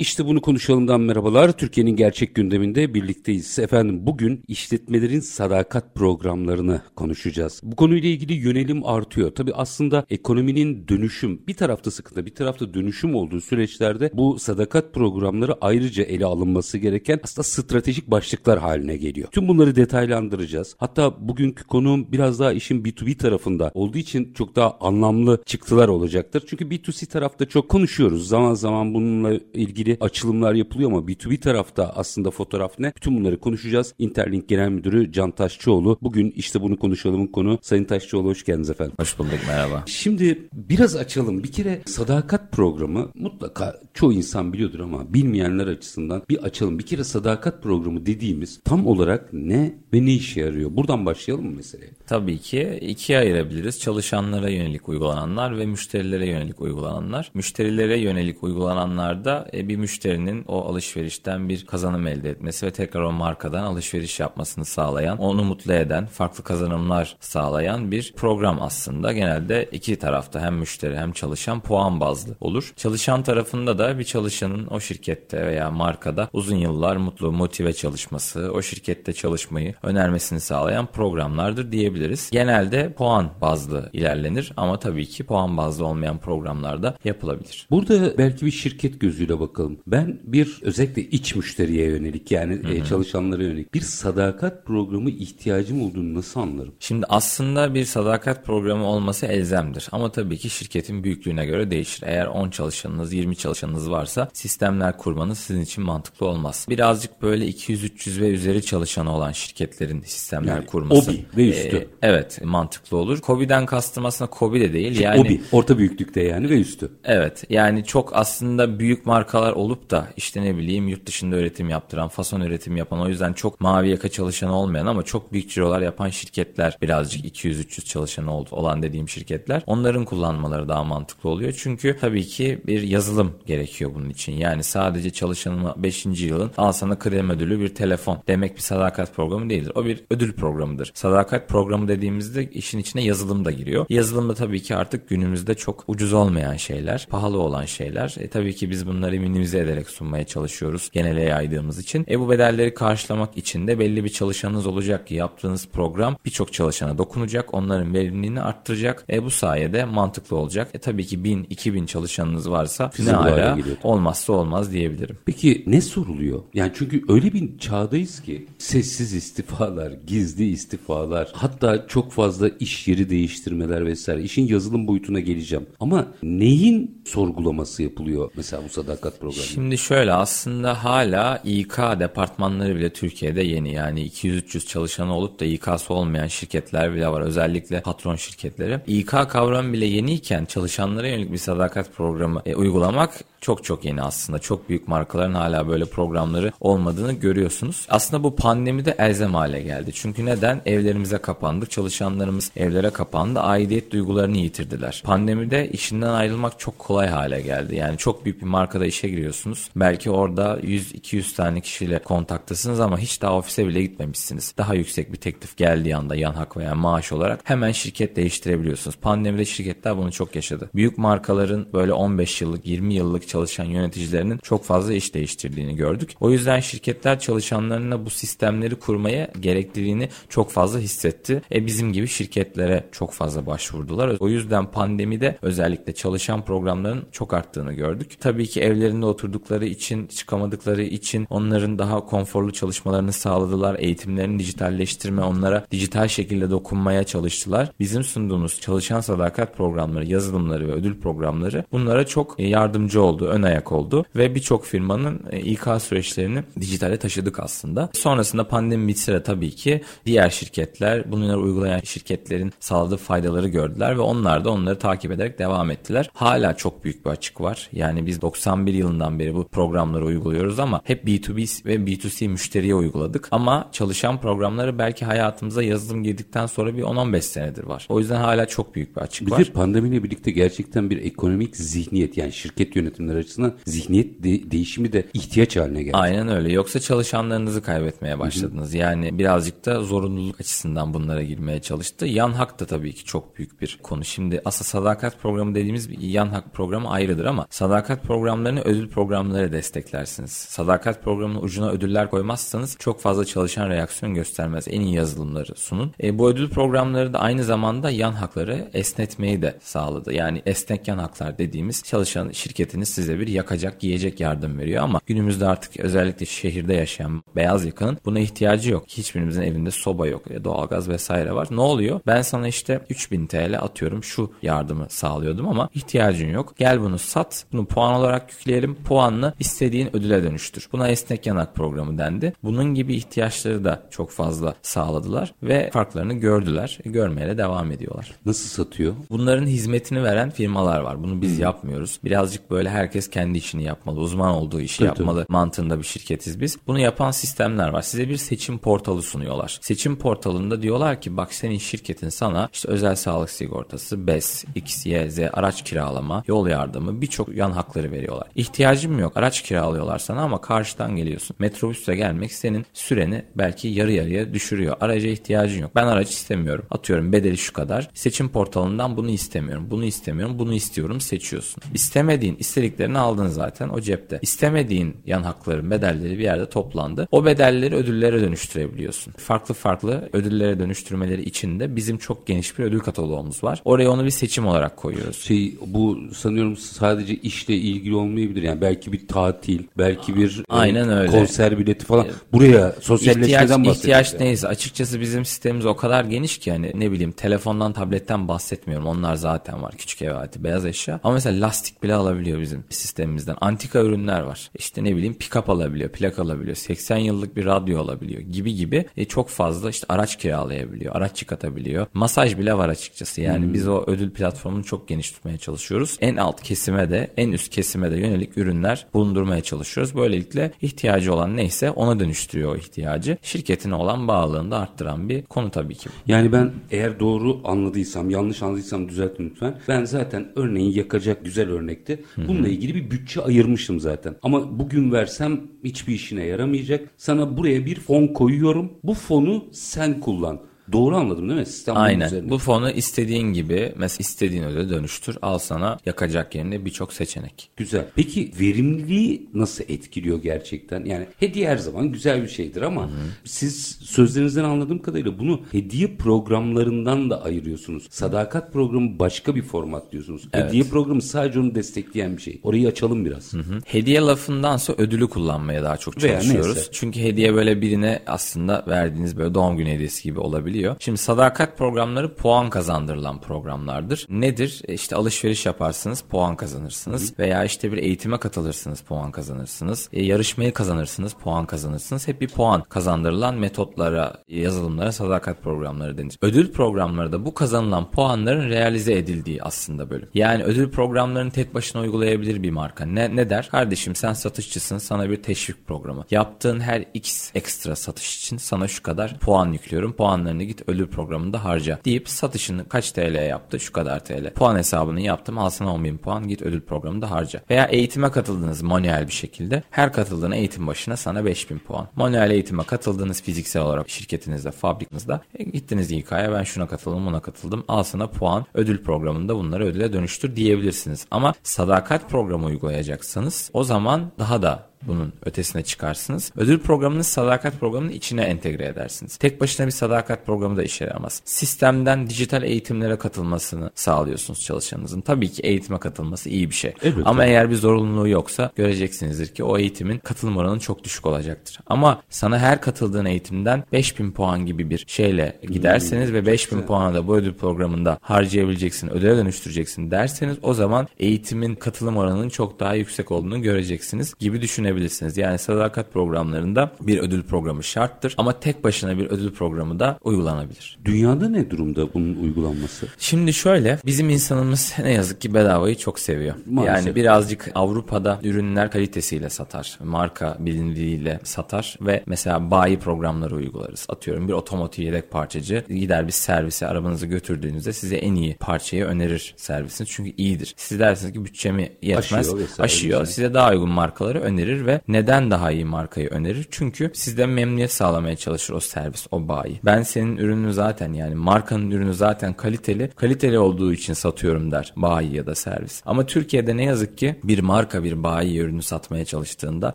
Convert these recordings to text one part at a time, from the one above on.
İşte bunu konuşalımdan merhabalar. Türkiye'nin gerçek gündeminde birlikteyiz. Efendim bugün işletmelerin sadakat programlarını konuşacağız. Bu konuyla ilgili yönelim artıyor. Tabii aslında ekonominin dönüşüm bir tarafta sıkıntı bir tarafta dönüşüm olduğu süreçlerde bu sadakat programları ayrıca ele alınması gereken aslında stratejik başlıklar haline geliyor. Tüm bunları detaylandıracağız. Hatta bugünkü konuğum biraz daha işin B2B tarafında olduğu için çok daha anlamlı çıktılar olacaktır. Çünkü B2C tarafta çok konuşuyoruz. Zaman zaman bununla ilgili ilgili açılımlar yapılıyor ama B2B tarafta aslında fotoğraf ne? Bütün bunları konuşacağız. Interlink Genel Müdürü Can Taşçıoğlu. Bugün işte bunu konuşalımın konu. Sayın Taşçıoğlu hoş geldiniz efendim. Hoş bulduk merhaba. Şimdi biraz açalım. Bir kere sadakat programı mutlaka çoğu insan biliyordur ama bilmeyenler açısından bir açalım. Bir kere sadakat programı dediğimiz tam olarak ne ve ne işe yarıyor? Buradan başlayalım mı meseleye? Tabii ki ikiye ayırabiliriz. Çalışanlara yönelik uygulananlar ve müşterilere yönelik uygulananlar. Müşterilere yönelik uygulananlarda e, bir müşterinin o alışverişten bir kazanım elde etmesi ve tekrar o markadan alışveriş yapmasını sağlayan, onu mutlu eden, farklı kazanımlar sağlayan bir program aslında. Genelde iki tarafta hem müşteri hem çalışan puan bazlı olur. Çalışan tarafında da bir çalışanın o şirkette veya markada uzun yıllar mutlu, motive çalışması, o şirkette çalışmayı önermesini sağlayan programlardır diyebiliriz. Genelde puan bazlı ilerlenir ama tabii ki puan bazlı olmayan programlarda yapılabilir. Burada belki bir şirket gözüyle bakalım bakalım. Ben bir özellikle iç müşteriye yönelik yani hı hı. çalışanlara yönelik bir sadakat programı ihtiyacım olduğunu nasıl anlarım? Şimdi aslında bir sadakat programı olması elzemdir. Ama tabii ki şirketin büyüklüğüne göre değişir. Eğer 10 çalışanınız 20 çalışanınız varsa sistemler kurmanız sizin için mantıklı olmaz. Birazcık böyle 200-300 ve üzeri çalışanı olan şirketlerin sistemler yani, kurması. OBI ve üstü. E, evet mantıklı olur. COBI'den kastım aslında COBI de değil. Şey, yani, OBI orta büyüklükte yani ve üstü. Evet yani çok aslında büyük markalar olup da işte ne bileyim yurt dışında üretim yaptıran, fason üretim yapan o yüzden çok mavi yaka çalışan olmayan ama çok büyük cirolar yapan şirketler birazcık 200-300 çalışanı oldu, olan dediğim şirketler onların kullanmaları daha mantıklı oluyor. Çünkü tabii ki bir yazılım gerekiyor bunun için. Yani sadece çalışanın 5. yılın al sana krem ödülü bir telefon demek bir sadakat programı değildir. O bir ödül programıdır. Sadakat programı dediğimizde işin içine yazılım da giriyor. Yazılım da tabii ki artık günümüzde çok ucuz olmayan şeyler, pahalı olan şeyler. E, tabii ki biz bunları minimize ederek sunmaya çalışıyoruz genele yaydığımız için. E bu bedelleri karşılamak için de belli bir çalışanınız olacak ki yaptığınız program birçok çalışana dokunacak. Onların verimliliğini arttıracak. E bu sayede mantıklı olacak. E tabii ki 1000 2000 çalışanınız varsa ne hala olmazsa olmaz diyebilirim. Peki ne soruluyor? Yani çünkü öyle bir çağdayız ki sessiz istifalar, gizli istifalar, hatta çok fazla iş yeri değiştirmeler vesaire. İşin yazılım boyutuna geleceğim. Ama neyin sorgulaması yapılıyor mesela bu sadakat programı? Şimdi şöyle aslında hala İK departmanları bile Türkiye'de yeni. Yani 200-300 çalışanı olup da İK'sı olmayan şirketler bile var. Özellikle patron şirketleri. İK kavramı bile yeniyken çalışanlara yönelik bir sadakat programı e, uygulamak çok çok yeni aslında. Çok büyük markaların hala böyle programları olmadığını görüyorsunuz. Aslında bu pandemide elzem hale geldi. Çünkü neden? Evlerimize kapandık. Çalışanlarımız evlere kapandı. Aidiyet duygularını yitirdiler. Pandemide işinden ayrılmak çok kolay hale geldi. Yani çok büyük bir markada işe giriyorsunuz. Belki orada 100-200 tane kişiyle kontaktasınız ama hiç daha ofise bile gitmemişsiniz. Daha yüksek bir teklif geldiği anda yan hak veya maaş olarak hemen şirket değiştirebiliyorsunuz. Pandemide şirketler bunu çok yaşadı. Büyük markaların böyle 15 yıllık 20 yıllık çalışan yöneticilerinin çok fazla iş değiştirdiğini gördük. O yüzden şirketler çalışanlarına bu sistemleri kurmaya gerekliliğini çok fazla hissetti. E bizim gibi şirketlere çok fazla başvurdular. O yüzden pandemide özellikle çalışan programların çok arttığını gördük. Tabii ki evlerinde oturdukları için, çıkamadıkları için onların daha konforlu çalışmalarını sağladılar. Eğitimlerini dijitalleştirme, onlara dijital şekilde dokunmaya çalıştılar. Bizim sunduğumuz çalışan sadakat programları, yazılımları ve ödül programları bunlara çok yardımcı oldu oldu, ön ayak oldu ve birçok firmanın e, İK süreçlerini dijitale taşıdık aslında. Sonrasında pandemi bitse de tabii ki diğer şirketler, bunları uygulayan şirketlerin sağladığı faydaları gördüler ve onlar da onları takip ederek devam ettiler. Hala çok büyük bir açık var. Yani biz 91 yılından beri bu programları uyguluyoruz ama hep B2B ve B2C müşteriye uyguladık. Ama çalışan programları belki hayatımıza yazılım girdikten sonra bir 10-15 senedir var. O yüzden hala çok büyük bir açık bir var. Bir pandemiyle birlikte gerçekten bir ekonomik zihniyet yani şirket yönetimleri açısından zihniyet de- değişimi de ihtiyaç haline geldi. Aynen öyle. Yoksa çalışanlarınızı kaybetmeye başladınız. Yani birazcık da zorunluluk açısından bunlara girmeye çalıştı. Yan hak da tabii ki çok büyük bir konu. Şimdi asıl sadakat programı dediğimiz bir yan hak programı ayrıdır ama sadakat programlarını ödül programları desteklersiniz. Sadakat programının ucuna ödüller koymazsanız çok fazla çalışan reaksiyon göstermez. En iyi yazılımları sunun. E, bu ödül programları da aynı zamanda yan hakları esnetmeyi de sağladı. Yani esnek yan haklar dediğimiz çalışan şirketiniz size bir yakacak, giyecek yardım veriyor ama günümüzde artık özellikle şehirde yaşayan beyaz yakanın buna ihtiyacı yok. Hiçbirimizin evinde soba yok, e, doğalgaz vesaire var. Ne oluyor? Ben sana işte 3000 TL atıyorum şu yardımı sağlıyordum ama ihtiyacın yok. Gel bunu sat, bunu puan olarak yükleyelim. Puanlı istediğin ödüle dönüştür. Buna esnek yanak programı dendi. Bunun gibi ihtiyaçları da çok fazla sağladılar ve farklarını gördüler. E, Görmeye de devam ediyorlar. Nasıl satıyor? Bunların hizmetini veren firmalar var. Bunu biz yapmıyoruz. Birazcık böyle herkes kendi işini yapmalı. Uzman olduğu işi Tabii, yapmalı mantığında bir şirketiz biz. Bunu yapan sistemler var. Size bir seçim portalı sunuyorlar. Seçim portalında diyorlar ki bak senin şirketin sana işte özel sağlık sigortası, BES, X, Y, Z, araç kiralama, yol yardımı birçok yan hakları veriyorlar. İhtiyacım yok. Araç kiralıyorlar sana ama karşıdan geliyorsun. Metrobüsle gelmek senin süreni belki yarı yarıya düşürüyor. Araca ihtiyacın yok. Ben araç istemiyorum. Atıyorum bedeli şu kadar. Seçim portalından bunu istemiyorum. Bunu istemiyorum. Bunu istiyorum. Seçiyorsun. İstemediğin istediklerini aldın zaten o cepte. İstemediğin yan hakların bedelleri bir yerde toplandı. O bedelleri ödüllere dönüştürebiliyorsun. Farklı farklı ödüllere dönüştürmeleri için de bizim çok geniş bir ödül kataloğumuz var. Oraya onu bir seçim olarak koyuyoruz. Şey bu sanıyorum sadece işle ilgili olmayabilir. Yani belki bir tatil, belki bir e, Aynen öyle. konser bileti falan. Buraya sosyalleşmeden bahsediyoruz. ihtiyaç yani. neyse açıkçası bizim sistemimiz o kadar geniş ki hani ne bileyim telefondan tabletten bahsetmiyorum onlar zaten var küçük ev aleti beyaz eşya ama mesela lastik bile alabiliyor bizim sistemimizden antika ürünler var. İşte ne bileyim pick-up alabiliyor plak alabiliyor 80 yıllık bir radyo alabiliyor gibi gibi. E, çok fazla işte araç kiralayabiliyor araç yıkatabiliyor. Masaj bile var açıkçası. Yani biz o ödül platformunu çok geniş tutmaya çalışıyoruz. En alt kesime de en üst kesime de yönelik ürünler bulundurmaya çalışıyoruz. Böylelikle ihtiyacı olan neyse ona dönüştürüyor o ihtiyacı. Şirketine olan bağlılığını da arttıran bir konu tabii ki. Yani ben eğer doğru anladıysam, yanlış anladıysam düzeltin lütfen. Ben zaten örneğin yakacak güzel örnekti. Bununla ilgili bir bütçe ayırmışım zaten. Ama bugün versem hiçbir işine yaramayacak. Sana buraya bir fon koyuyorum. Bu fonu sen kullan. Doğru anladım değil mi? Sistem Aynen. üzerine. Bu fonu istediğin gibi mesela istediğin öyle dönüştür. Al sana yakacak yerine birçok seçenek. Güzel. Peki verimliliği nasıl etkiliyor gerçekten? Yani hediye her zaman güzel bir şeydir ama siz sözlerinizden anladığım kadarıyla bunu hediye programlarından da ayırıyorsunuz. Sadakat programı başka bir format diyorsunuz. Hediye programı sadece onu destekleyen bir şey. Orayı açalım biraz. Hı. Hediye lafındansa ödülü kullanmaya daha çok çalışıyoruz. Çünkü hediye böyle birine aslında verdiğiniz böyle doğum günü hediyesi gibi olabiliyor. Şimdi sadakat programları puan kazandırılan programlardır. Nedir? E İşte alışveriş yaparsınız puan kazanırsınız. Veya işte bir eğitime katılırsınız puan kazanırsınız. E, yarışmayı kazanırsınız puan kazanırsınız. Hep bir puan kazandırılan metotlara, yazılımlara sadakat programları denir. Ödül programları da bu kazanılan puanların realize edildiği aslında bölüm. Yani ödül programlarını tek başına uygulayabilir bir marka. Ne, ne der? Kardeşim sen satışçısın sana bir teşvik programı. Yaptığın her x ekstra satış için sana şu kadar puan yüklüyorum. Puanlarını git ödül programında harca. Deyip satışını kaç TL yaptı? Şu kadar TL. Puan hesabını yaptım al sana 10 bin puan git ödül programında harca. Veya eğitime katıldınız manuel bir şekilde. Her katıldığın eğitim başına sana 5000 puan. Manuel eğitime katıldığınız fiziksel olarak şirketinizde, fabrikanızda e, gittiniz İK'ya ben şuna katıldım buna katıldım. Al sana puan ödül programında bunları ödüle dönüştür diyebilirsiniz. Ama sadakat programı uygulayacaksanız o zaman daha da bunun ötesine çıkarsınız. Ödül programını sadakat programının içine entegre edersiniz. Tek başına bir sadakat programı da işe yaramaz. Sistemden dijital eğitimlere katılmasını sağlıyorsunuz çalışanınızın. Tabii ki eğitime katılması iyi bir şey. Elbette. Ama eğer bir zorunluluğu yoksa göreceksinizdir ki o eğitimin katılım oranı çok düşük olacaktır. Ama sana her katıldığın eğitimden 5000 puan gibi bir şeyle giderseniz ve 5000 puanı da bu ödül programında harcayabileceksin, ödüle dönüştüreceksin derseniz o zaman eğitimin katılım oranının çok daha yüksek olduğunu göreceksiniz gibi düşünebilirsiniz. Yani sadakat programlarında bir ödül programı şarttır ama tek başına bir ödül programı da uygulanabilir. Dünyada ne durumda bunun uygulanması? Şimdi şöyle bizim insanımız ne yazık ki bedavayı çok seviyor. Maalesef. Yani birazcık Avrupa'da ürünler kalitesiyle satar. Marka bilindiğiyle satar ve mesela bayi programları uygularız. Atıyorum bir otomotiv yedek parçacı gider bir servise arabanızı götürdüğünüzde size en iyi parçayı önerir servisiniz. Çünkü iyidir. Siz dersiniz ki bütçemi yetmez. Aşıyor vesaire Aşıyor. vesaire. Size daha uygun markaları önerir ve neden daha iyi markayı önerir? Çünkü sizden memnuniyet sağlamaya çalışır o servis, o bayi. Ben senin ürünü zaten yani markanın ürünü zaten kaliteli. Kaliteli olduğu için satıyorum der bayi ya da servis. Ama Türkiye'de ne yazık ki bir marka bir bayi ürünü satmaya çalıştığında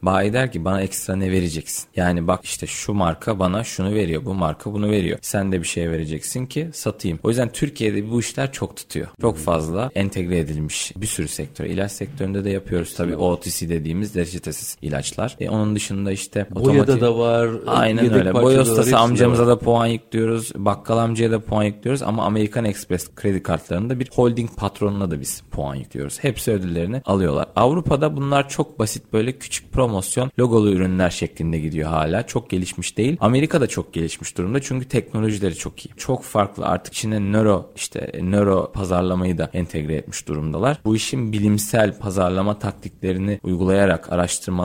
bayi der ki bana ekstra ne vereceksin? Yani bak işte şu marka bana şunu veriyor, bu marka bunu veriyor. Sen de bir şey vereceksin ki satayım. O yüzden Türkiye'de bu işler çok tutuyor. Çok fazla entegre edilmiş bir sürü sektör. İlaç sektöründe de yapıyoruz tabii OTC dediğimiz reçetesiz ilaçlar. E, onun dışında işte Boyada otomotiv- da var. Aynen öyle. Boy parçaları, ustası hepsinde amcamıza da puan yüklüyoruz. Bakkal amcaya da puan yüklüyoruz. Ama Amerikan Express kredi kartlarında bir holding patronuna da biz puan yüklüyoruz. Hepsi ödüllerini alıyorlar. Avrupa'da bunlar çok basit böyle küçük promosyon logolu ürünler şeklinde gidiyor hala. Çok gelişmiş değil. Amerika'da çok gelişmiş durumda. Çünkü teknolojileri çok iyi. Çok farklı. Artık içine nöro işte nöro pazarlamayı da entegre etmiş durumdalar. Bu işin bilimsel pazarlama taktiklerini uygulayarak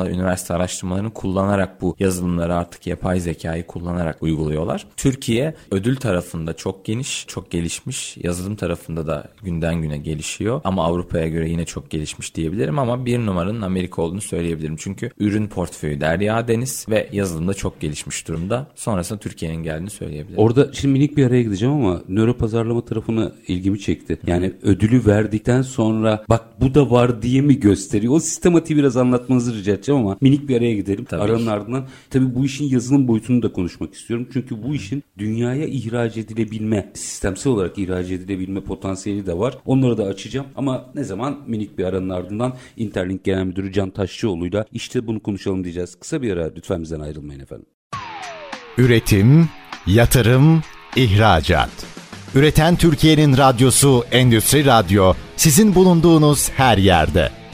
araştırmalar, üniversite araştırmalarını kullanarak bu yazılımları artık yapay zekayı kullanarak uyguluyorlar. Türkiye ödül tarafında çok geniş, çok gelişmiş. Yazılım tarafında da günden güne gelişiyor. Ama Avrupa'ya göre yine çok gelişmiş diyebilirim ama bir numaranın Amerika olduğunu söyleyebilirim. Çünkü ürün portföyü derya deniz ve yazılımda çok gelişmiş durumda. Sonrasında Türkiye'nin geldiğini söyleyebilirim. Orada şimdi minik bir araya gideceğim ama nöro pazarlama tarafına ilgimi çekti. Yani ödülü verdikten sonra bak bu da var diye mi gösteriyor? O sistematiği biraz anlatmanızı rica edeceğim ama minik bir araya gidelim. Tabii Aranın ki. ardından tabii bu işin yazılım boyutunu da konuşmak istiyorum. Çünkü bu işin dünyaya ihraç edilebilme, sistemsel olarak ihraç edilebilme potansiyeli de var. Onları da açacağım ama ne zaman minik bir aranın ardından Interlink Genel Müdürü Can Taşçıoğlu'yla işte bunu konuşalım diyeceğiz. Kısa bir ara lütfen bizden ayrılmayın efendim. Üretim, yatırım, ihracat. Üreten Türkiye'nin radyosu Endüstri Radyo sizin bulunduğunuz her yerde.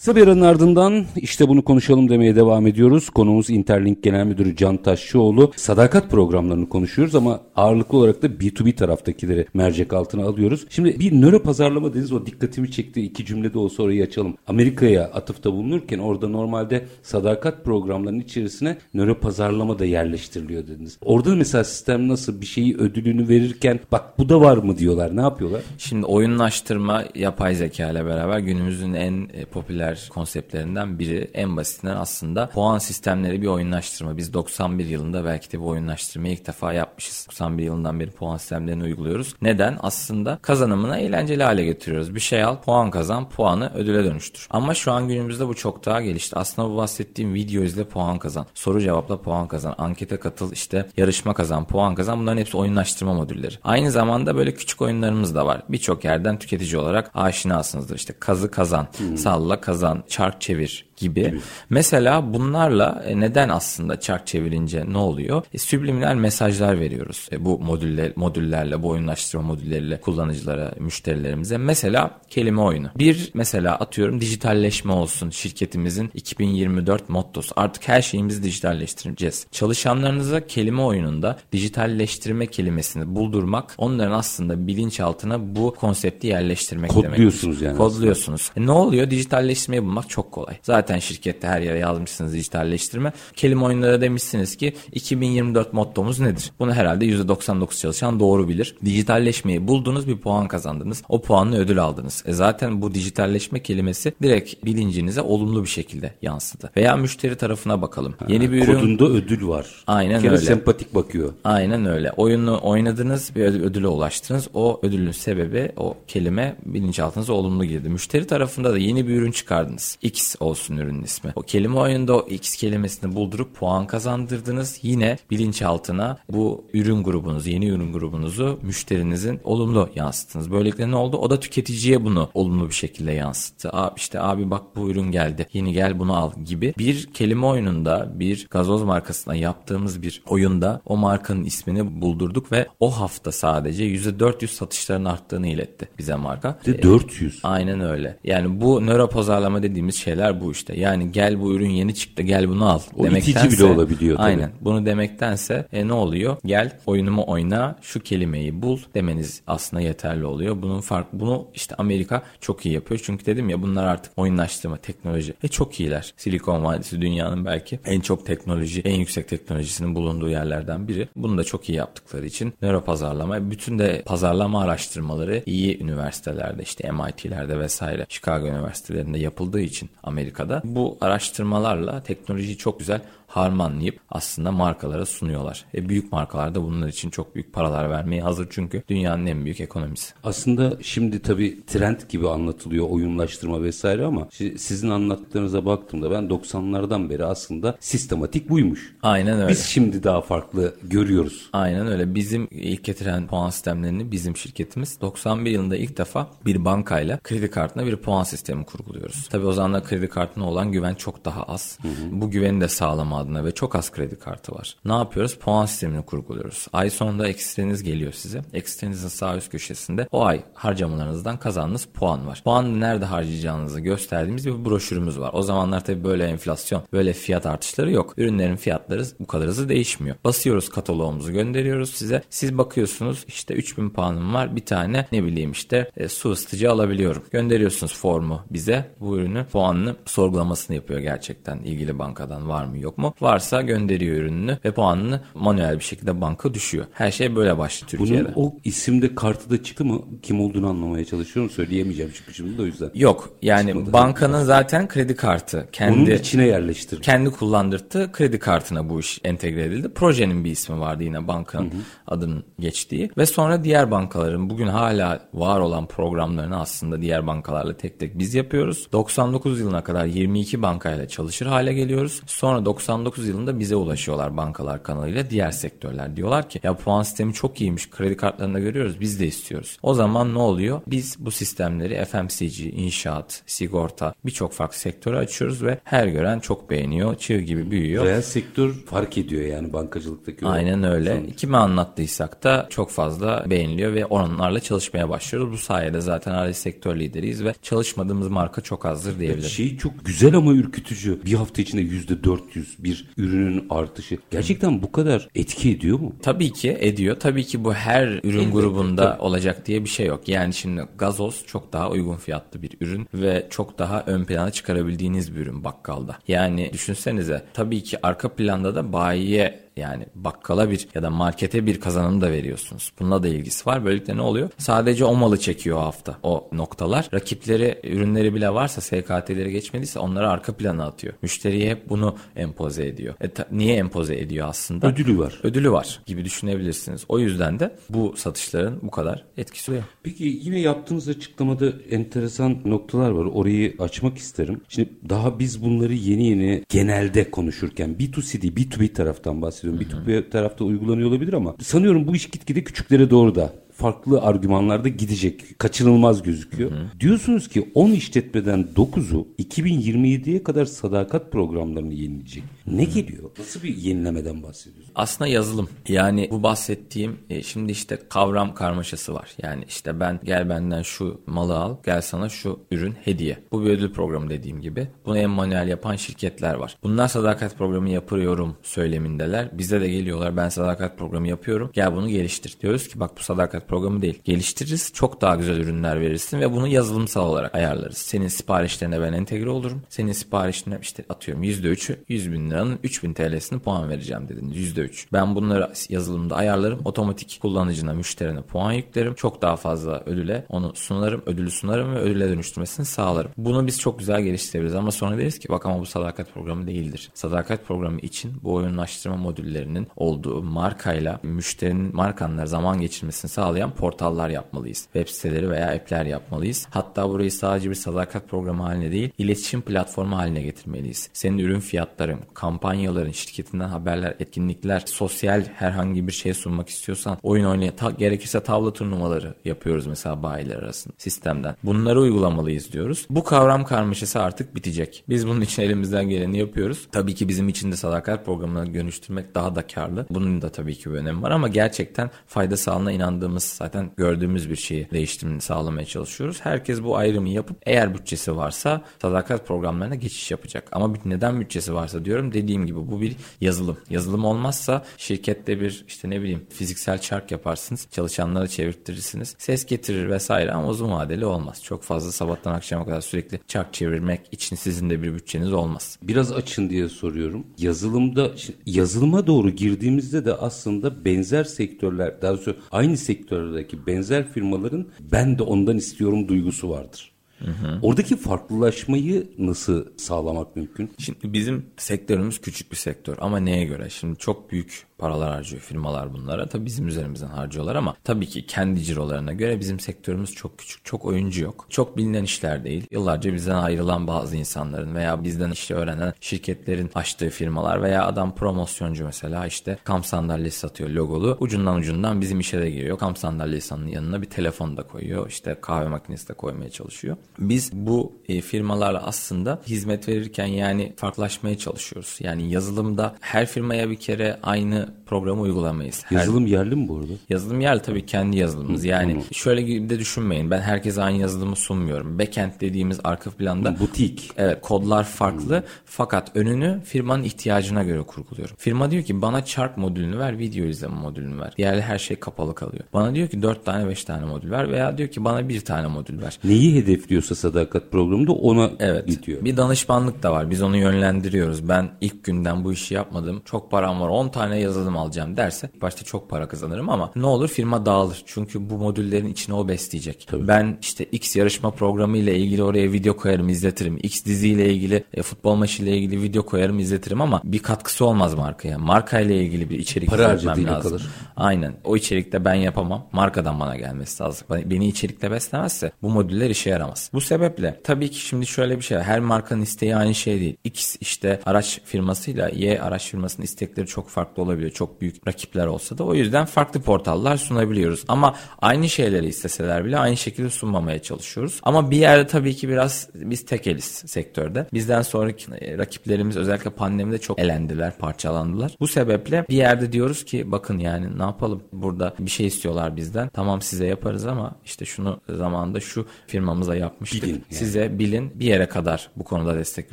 Kısa bir aranın ardından işte bunu konuşalım demeye devam ediyoruz. Konuğumuz Interlink Genel Müdürü Can Taşçıoğlu. Sadakat programlarını konuşuyoruz ama ağırlıklı olarak da B2B taraftakileri mercek altına alıyoruz. Şimdi bir nöro pazarlama dediniz o dikkatimi çekti. İki cümlede olsa orayı açalım. Amerika'ya atıfta bulunurken orada normalde sadakat programlarının içerisine nöro pazarlama da yerleştiriliyor dediniz. Orada mesela sistem nasıl bir şeyi ödülünü verirken bak bu da var mı diyorlar ne yapıyorlar? Şimdi oyunlaştırma yapay zeka ile beraber günümüzün en e, popüler konseptlerinden biri. En basitinden aslında puan sistemleri bir oyunlaştırma. Biz 91 yılında belki de bu oyunlaştırmayı ilk defa yapmışız. 91 yılından beri puan sistemlerini uyguluyoruz. Neden? Aslında kazanımını eğlenceli hale getiriyoruz. Bir şey al, puan kazan, puanı ödüle dönüştür. Ama şu an günümüzde bu çok daha gelişti. Aslında bu bahsettiğim video izle puan kazan. Soru cevapla puan kazan. Ankete katıl işte yarışma kazan, puan kazan. Bunların hepsi oyunlaştırma modülleri. Aynı zamanda böyle küçük oyunlarımız da var. Birçok yerden tüketici olarak aşinasınızdır. İşte kazı kazan, salla kazan, çark çevir gibi. Mesela bunlarla e, neden aslında çark çevirince ne oluyor? E, subliminal mesajlar veriyoruz. E, bu modüller, modüllerle, bu oyunlaştırma modülleriyle kullanıcılara, müşterilerimize. Mesela kelime oyunu. Bir mesela atıyorum dijitalleşme olsun şirketimizin 2024 mottosu. Artık her şeyimizi dijitalleştireceğiz. Çalışanlarınıza kelime oyununda dijitalleştirme kelimesini buldurmak onların aslında bilinçaltına bu konsepti yerleştirmek demek. Kodluyorsunuz yani Kodluyorsunuz. E, ne oluyor? Dijitalleştirmeyi bulmak çok kolay. Zaten Zaten şirkette her yere yazmışsınız dijitalleştirme. Kelime oyunlara demişsiniz ki 2024 mottomuz nedir? Bunu herhalde %99 çalışan doğru bilir. Dijitalleşmeyi buldunuz bir puan kazandınız. O puanla ödül aldınız. E zaten bu dijitalleşme kelimesi direkt bilincinize olumlu bir şekilde yansıdı. Veya müşteri tarafına bakalım. Ha, Yeni bir ürün... Kodunda ödül var. Aynen öyle. sempatik bakıyor. Aynen öyle. Oyunu oynadınız bir ödüle ulaştınız. O ödülün sebebi o kelime bilinçaltınıza olumlu girdi. Müşteri tarafında da yeni bir ürün çıkardınız. X olsun ürünün ismi. O kelime oyunda o X kelimesini buldurup puan kazandırdınız. Yine bilinçaltına bu ürün grubunuz, yeni ürün grubunuzu müşterinizin olumlu yansıttınız. Böylelikle ne oldu? O da tüketiciye bunu olumlu bir şekilde yansıttı. Aa, işte abi bak bu ürün geldi. Yeni gel bunu al gibi. Bir kelime oyununda bir gazoz markasına yaptığımız bir oyunda o markanın ismini buldurduk ve o hafta sadece %400 satışların arttığını iletti bize marka. De 400. Ee, aynen öyle. Yani bu nöro pazarlama dediğimiz şeyler bu işte. Yani gel bu ürün yeni çıktı gel bunu al. O demektense, itici bile olabiliyor tabii. Aynen. Bunu demektense e, ne oluyor? Gel oyunumu oyna şu kelimeyi bul demeniz aslında yeterli oluyor. Bunun fark bunu işte Amerika çok iyi yapıyor. Çünkü dedim ya bunlar artık oyunlaştırma teknoloji ve çok iyiler. Silikon Vadisi dünyanın belki en çok teknoloji, en yüksek teknolojisinin bulunduğu yerlerden biri. Bunu da çok iyi yaptıkları için nöro pazarlama, bütün de pazarlama araştırmaları iyi üniversitelerde işte MIT'lerde vesaire Chicago üniversitelerinde yapıldığı için Amerika'da bu araştırmalarla teknolojiyi çok güzel harmanlayıp aslında markalara sunuyorlar. E büyük markalar da bunlar için çok büyük paralar vermeye hazır çünkü dünyanın en büyük ekonomisi. Aslında şimdi tabii trend gibi anlatılıyor oyunlaştırma vesaire ama sizin anlattıklarınıza baktığımda ben 90'lardan beri aslında sistematik buymuş. Aynen öyle. Biz şimdi daha farklı görüyoruz. Aynen öyle. Bizim ilk getiren puan sistemlerini bizim şirketimiz 91 yılında ilk defa bir bankayla kredi kartına bir puan sistemi kurguluyoruz. Tabii o zamanlar kredi kartına olan güven çok daha az. Hı hı. Bu güveni de sağlama adına ve çok az kredi kartı var. Ne yapıyoruz? Puan sistemini kurguluyoruz. Ay sonunda ekstreniz geliyor size. Ekstrenizin sağ üst köşesinde o ay harcamalarınızdan kazandığınız puan var. Puanı nerede harcayacağınızı gösterdiğimiz bir broşürümüz var. O zamanlar tabii böyle enflasyon, böyle fiyat artışları yok. Ürünlerin fiyatları bu kadar hızlı değişmiyor. Basıyoruz kataloğumuzu gönderiyoruz size. Siz bakıyorsunuz işte 3000 puanım var. Bir tane ne bileyim işte e, su ısıtıcı alabiliyorum. Gönderiyorsunuz formu bize. Bu ürünü puanını sorgulamasını yapıyor gerçekten ilgili bankadan var mı yok mu? Varsa gönderiyor ürününü ve puanını manuel bir şekilde banka düşüyor. Her şey böyle başladı Türkiye'de. Bunun o isimde kartı da çıktı mı? Kim olduğunu anlamaya çalışıyorum. Söyleyemeyeceğim çünkü şimdi de o yüzden. Yok yani Çıkmadı. bankanın zaten kredi kartı. Kendi, Onun içine yerleştirdi. Kendi kullandırdığı kredi kartına bu iş entegre edildi. Projenin bir ismi vardı yine bankanın hı hı. adının geçtiği. Ve sonra diğer bankaların bugün hala var olan programlarını aslında diğer bankalarla tek tek biz yapıyoruz. 99 yılına kadar 22 bankayla çalışır hale geliyoruz. Sonra 90 99 yılında bize ulaşıyorlar bankalar kanalıyla diğer sektörler. Diyorlar ki ya puan sistemi çok iyiymiş kredi kartlarında görüyoruz biz de istiyoruz. O zaman ne oluyor? Biz bu sistemleri FMCG, inşaat, sigorta birçok farklı sektöre açıyoruz ve her gören çok beğeniyor. Çığ gibi büyüyor. Reel sektör fark ediyor yani bankacılıktaki. Aynen öyle. Sonuç. Kime anlattıysak da çok fazla beğeniliyor ve onlarla çalışmaya başlıyoruz. Bu sayede zaten aile sektör lideriyiz ve çalışmadığımız marka çok azdır diyebilirim. Şey çok güzel ama ürkütücü. Bir hafta içinde %400 bir ürünün artışı gerçekten bu kadar etki ediyor mu? Tabii ki ediyor. Tabii ki bu her ürün Elbette, grubunda tabii. olacak diye bir şey yok. Yani şimdi gazoz çok daha uygun fiyatlı bir ürün ve çok daha ön plana çıkarabildiğiniz bir ürün bakkalda. Yani düşünsenize tabii ki arka planda da bayiye yani bakkala bir ya da markete bir kazanım da veriyorsunuz. Bununla da ilgisi var. Böylelikle ne oluyor? Sadece o malı çekiyor o hafta o noktalar. Rakipleri ürünleri bile varsa SKT'leri geçmediyse onları arka plana atıyor. Müşteriye hep bunu empoze ediyor. E, ta, niye empoze ediyor aslında? Ödülü var. Ödülü var gibi düşünebilirsiniz. O yüzden de bu satışların bu kadar etkisi oluyor. Peki yine yaptığınız açıklamada enteresan noktalar var. Orayı açmak isterim. Şimdi daha biz bunları yeni yeni genelde konuşurken B2C değil B2B taraftan bahsediyoruz bahsediyorum. Bir tarafta uygulanıyor olabilir ama sanıyorum bu iş gitgide küçüklere doğru da farklı argümanlarda gidecek. Kaçınılmaz gözüküyor. Hı hı. Diyorsunuz ki 10 işletmeden 9'u 2027'ye kadar sadakat programlarını yenileyecek. Ne geliyor? Nasıl bir yenilemeden bahsediyorsun? Aslında yazılım. Yani bu bahsettiğim e, şimdi işte kavram karmaşası var. Yani işte ben gel benden şu malı al, gel sana şu ürün hediye. Bu bir ödül programı dediğim gibi. Bunu en manuel yapan şirketler var. Bunlar sadakat programı yapıyorum söylemindeler. Bize de geliyorlar ben sadakat programı yapıyorum. Gel bunu geliştir. Diyoruz ki bak bu sadakat programı değil. Geliştiririz. Çok daha güzel ürünler verirsin ve bunu yazılımsal olarak ayarlarız. Senin siparişlerine ben entegre olurum. Senin siparişine işte atıyorum %3'ü 100 bin liranın 3000 TL'sini puan vereceğim dediniz. %3. Ben bunları yazılımda ayarlarım. Otomatik kullanıcına, müşterine puan yüklerim. Çok daha fazla ödüle onu sunarım. Ödülü sunarım ve ödüle dönüştürmesini sağlarım. Bunu biz çok güzel geliştirebiliriz ama sonra deriz ki bak ama bu sadakat programı değildir. Sadakat programı için bu oyunlaştırma modüllerinin olduğu markayla müşterinin markanlar zaman geçirmesini sağlayan portallar yapmalıyız. Web siteleri veya app'ler yapmalıyız. Hatta burayı sadece bir sadakat programı haline değil, iletişim platformu haline getirmeliyiz. Senin ürün fiyatların, kampanyaların, şirketinden haberler, etkinlikler, sosyal herhangi bir şey sunmak istiyorsan oyun oynaya ta, gerekirse tavla turnuvaları yapıyoruz mesela bayiler arasında sistemden. Bunları uygulamalıyız diyoruz. Bu kavram karmaşası artık bitecek. Biz bunun için elimizden geleni yapıyoruz. Tabii ki bizim için de sadakat programına dönüştürmek daha da karlı. Bunun da tabii ki bir önemi var ama gerçekten fayda sağlığına inandığımız zaten gördüğümüz bir şeyi değiştirmeni sağlamaya çalışıyoruz. Herkes bu ayrımı yapıp eğer bütçesi varsa sadakat programlarına geçiş yapacak. Ama neden bütçesi varsa diyorum dediğim gibi bu bir yazılım. Yazılım olmazsa şirkette bir işte ne bileyim fiziksel çark yaparsınız. Çalışanları çevirtirirsiniz. Ses getirir vesaire ama uzun vadeli olmaz. Çok fazla sabahtan akşama kadar sürekli çark çevirmek için sizin de bir bütçeniz olmaz. Biraz açın diye soruyorum. Yazılımda yazılıma doğru girdiğimizde de aslında benzer sektörler daha doğrusu aynı sektördeki benzer firmaların ben de ondan istiyorum duygusu vardır. Hı hı. Oradaki farklılaşmayı nasıl sağlamak mümkün? Şimdi bizim sektörümüz küçük bir sektör ama neye göre? Şimdi çok büyük paralar harcıyor firmalar bunlara. Tabii bizim üzerimizden harcıyorlar ama tabii ki kendi cirolarına göre bizim sektörümüz çok küçük. Çok oyuncu yok. Çok bilinen işler değil. Yıllarca bizden ayrılan bazı insanların veya bizden işte öğrenen şirketlerin açtığı firmalar veya adam promosyoncu mesela işte kamp sandalyesi satıyor logolu. Ucundan ucundan bizim işe de giriyor. Kamp sandalyesinin yanına bir telefon da koyuyor. İşte kahve makinesi de koymaya çalışıyor. Biz bu e, firmalarla aslında hizmet verirken yani farklılaşmaya çalışıyoruz. Yani yazılımda her firmaya bir kere aynı programı uygulamayız. Her... Yazılım yerli mi bu arada? Yazılım yerli tabii kendi yazılımımız. Yani Hı, şöyle gibi de düşünmeyin. Ben herkese aynı yazılımı sunmuyorum. Backend dediğimiz arka planda butik. Evet, kodlar farklı Hı. fakat önünü firmanın ihtiyacına göre kurguluyorum. Firma diyor ki bana chart modülünü ver, video izleme modülünü ver. Diğer her şey kapalı kalıyor. Bana diyor ki 4 tane 5 tane modül ver veya diyor ki bana bir tane modül ver. Neyi hedefliyorsa sadakat programında ona evet, gidiyor. Bir danışmanlık da var. Biz onu yönlendiriyoruz. Ben ilk günden bu işi yapmadım. Çok param var. 10 tane yazılım alacağım derse başta çok para kazanırım ama ne olur firma dağılır. Çünkü bu modüllerin içine o besleyecek. Tabii. Ben işte X yarışma programı ile ilgili oraya video koyarım izletirim. X dizi ile ilgili e, futbol maçı ile ilgili video koyarım izletirim ama bir katkısı olmaz markaya. Marka ile ilgili bir içerik para üretmem lazım. Kalır. Aynen. O içerikte ben yapamam. Markadan bana gelmesi lazım. Beni içerikle beslemezse bu modüller işe yaramaz. Bu sebeple tabii ki şimdi şöyle bir şey var. Her markanın isteği aynı şey değil. X işte araç firmasıyla Y araç firmasının istekleri çok farklı olabiliyor. Çok çok büyük rakipler olsa da o yüzden farklı portallar sunabiliyoruz. Ama aynı şeyleri isteseler bile aynı şekilde sunmamaya çalışıyoruz. Ama bir yerde tabii ki biraz biz tekeliz sektörde. Bizden sonraki e, rakiplerimiz özellikle pandemide çok elendiler, parçalandılar. Bu sebeple bir yerde diyoruz ki bakın yani ne yapalım burada bir şey istiyorlar bizden. Tamam size yaparız ama işte şunu zamanında şu firmamıza yapmıştık. Bilin yani. Size bilin bir yere kadar bu konuda destek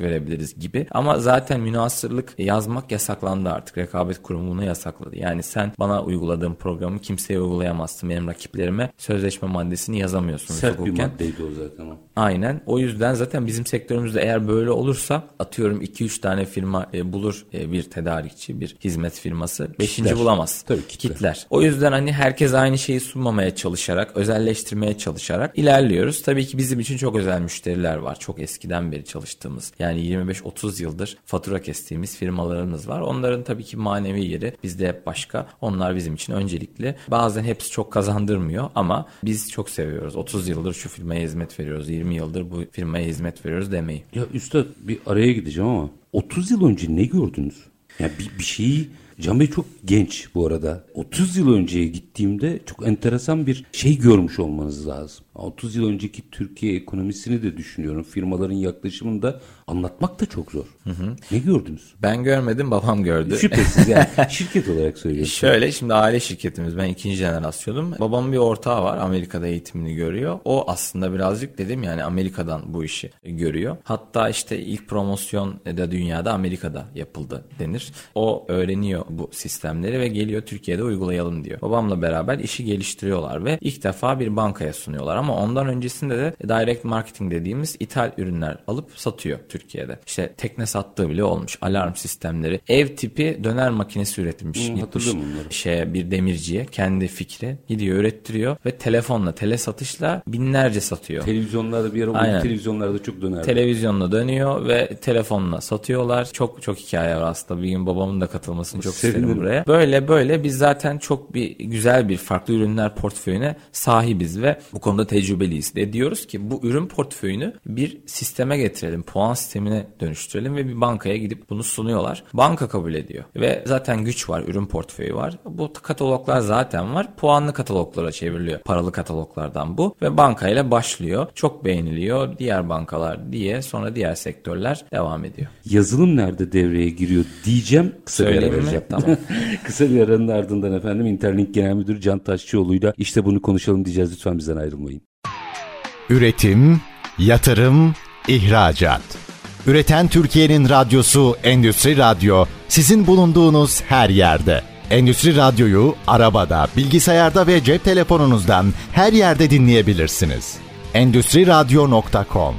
verebiliriz gibi. Ama zaten münasırlık yazmak yasaklandı artık. Rekabet kurumu bunu yasakladı. Yani sen bana uyguladığın programı kimseye uygulayamazsın. Benim rakiplerime sözleşme maddesini yazamıyorsun. Sert hukuken. bir maddeydi o zaten. Aynen. O yüzden zaten bizim sektörümüzde eğer böyle olursa atıyorum 2-3 tane firma e, bulur e, bir tedarikçi, bir hizmet firması. Beşinci kitler. bulamaz. Tabii kitler. kitler. O yüzden hani herkes aynı şeyi sunmamaya çalışarak, özelleştirmeye çalışarak ilerliyoruz. Tabii ki bizim için çok özel müşteriler var. Çok eskiden beri çalıştığımız. Yani 25-30 yıldır fatura kestiğimiz firmalarımız var. Onların tabii ki manevi yeri bizde hep başka. Onlar bizim için öncelikli. Bazen hepsi çok kazandırmıyor ama biz çok seviyoruz. 30 yıldır şu firmaya hizmet veriyoruz. 20 yıldır bu firmaya hizmet veriyoruz demeyi. Ya üstad bir araya gideceğim ama 30 yıl önce ne gördünüz? Ya bir, bir şeyi Can Bey çok genç bu arada. 30 yıl önceye gittiğimde çok enteresan bir şey görmüş olmanız lazım. 30 yıl önceki Türkiye ekonomisini de düşünüyorum. Firmaların yaklaşımını da anlatmak da çok zor. Hı hı. Ne gördünüz? Ben görmedim babam gördü. Şüphesiz yani şirket olarak söylüyorsun. Şöyle şimdi aile şirketimiz ben ikinci jenerasyonum. Babamın bir ortağı var Amerika'da eğitimini görüyor. O aslında birazcık dedim yani Amerika'dan bu işi görüyor. Hatta işte ilk promosyon da dünyada Amerika'da yapıldı denir. O öğreniyor bu sistemleri ve geliyor Türkiye'de uygulayalım diyor. Babamla beraber işi geliştiriyorlar ve ilk defa bir bankaya sunuyorlar ama ondan öncesinde de direct marketing dediğimiz ithal ürünler alıp satıyor Türkiye'de. İşte tekne sattığı bile olmuş. Alarm sistemleri. Ev tipi döner makinesi üretilmiş. Hmm, bunları. Şeye, bir demirciye kendi fikri gidiyor ürettiriyor ve telefonla tele satışla binlerce satıyor. Televizyonlarda bir ara Aynen. televizyonlarda çok dönerdi. Televizyonla dönüyor ve telefonla satıyorlar. Çok çok hikaye var aslında. Bir gün babamın da katılmasını çok Sevinirim. isterim buraya. Böyle böyle biz zaten çok bir güzel bir farklı ürünler portföyüne sahibiz ve bu konuda tecrübeliyiz. De diyoruz ki bu ürün portföyünü bir sisteme getirelim. Puan sistemine dönüştürelim ve bir bankaya gidip bunu sunuyorlar. Banka kabul ediyor. Ve zaten güç var, ürün portföyü var. Bu kataloglar zaten var. Puanlı kataloglara çevriliyor. Paralı kataloglardan bu ve bankayla başlıyor. Çok beğeniliyor. Diğer bankalar diye sonra diğer sektörler devam ediyor. Yazılım nerede devreye giriyor diyeceğim. Kısa bir ara vereceğim. Tamam. Kısa bir aranın ardından efendim Interlink Genel Müdürü Can Taşçıoğlu'yla işte bunu konuşalım diyeceğiz. Lütfen bizden ayrılmayın. Üretim, yatırım, ihracat. Üreten Türkiye'nin radyosu Endüstri Radyo sizin bulunduğunuz her yerde. Endüstri Radyo'yu arabada, bilgisayarda ve cep telefonunuzdan her yerde dinleyebilirsiniz. Endüstri Radyo.com